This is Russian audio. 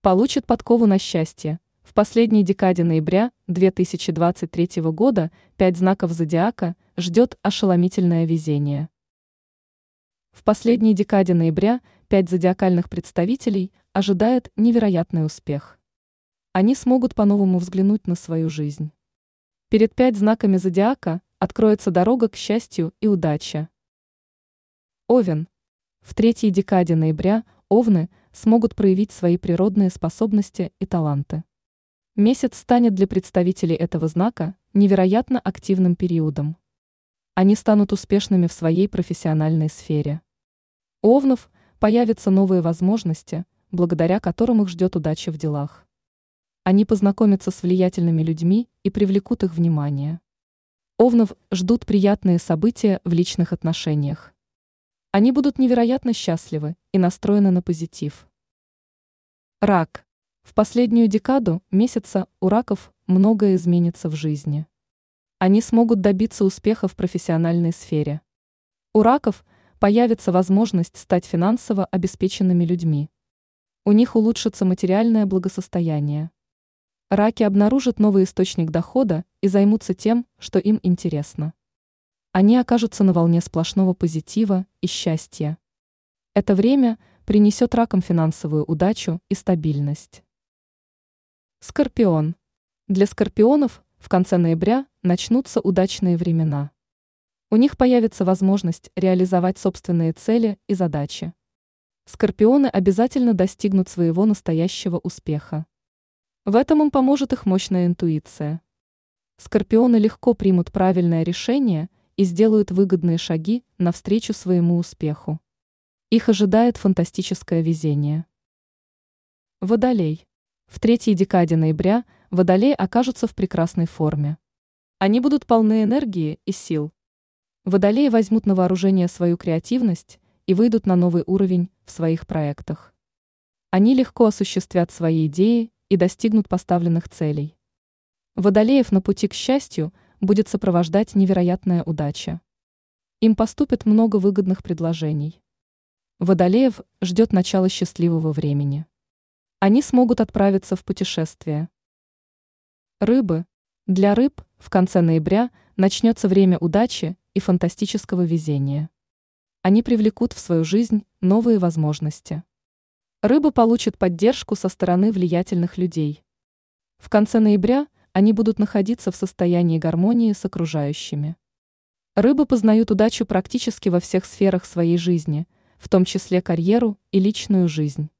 получит подкову на счастье. В последней декаде ноября 2023 года пять знаков зодиака ждет ошеломительное везение. В последней декаде ноября пять зодиакальных представителей ожидает невероятный успех. Они смогут по-новому взглянуть на свою жизнь. Перед пять знаками зодиака откроется дорога к счастью и удаче. Овен. В третьей декаде ноября овны смогут проявить свои природные способности и таланты. Месяц станет для представителей этого знака невероятно активным периодом. Они станут успешными в своей профессиональной сфере. У овнов появятся новые возможности, благодаря которым их ждет удача в делах. Они познакомятся с влиятельными людьми и привлекут их внимание. Овнов ждут приятные события в личных отношениях. Они будут невероятно счастливы и настроены на позитив. Рак. В последнюю декаду месяца у раков многое изменится в жизни. Они смогут добиться успеха в профессиональной сфере. У раков появится возможность стать финансово обеспеченными людьми. У них улучшится материальное благосостояние. Раки обнаружат новый источник дохода и займутся тем, что им интересно. Они окажутся на волне сплошного позитива и счастья. Это время принесет ракам финансовую удачу и стабильность. Скорпион. Для скорпионов в конце ноября начнутся удачные времена. У них появится возможность реализовать собственные цели и задачи. Скорпионы обязательно достигнут своего настоящего успеха. В этом им поможет их мощная интуиция. Скорпионы легко примут правильное решение – и сделают выгодные шаги навстречу своему успеху. Их ожидает фантастическое везение. Водолей. В третьей декаде ноября водолеи окажутся в прекрасной форме. Они будут полны энергии и сил. Водолеи возьмут на вооружение свою креативность и выйдут на новый уровень в своих проектах. Они легко осуществят свои идеи и достигнут поставленных целей. Водолеев на пути к счастью – будет сопровождать невероятная удача. Им поступит много выгодных предложений. Водолеев ждет начало счастливого времени. Они смогут отправиться в путешествие. Рыбы. Для рыб в конце ноября начнется время удачи и фантастического везения. Они привлекут в свою жизнь новые возможности. Рыба получит поддержку со стороны влиятельных людей. В конце ноября – они будут находиться в состоянии гармонии с окружающими. Рыбы познают удачу практически во всех сферах своей жизни, в том числе карьеру и личную жизнь.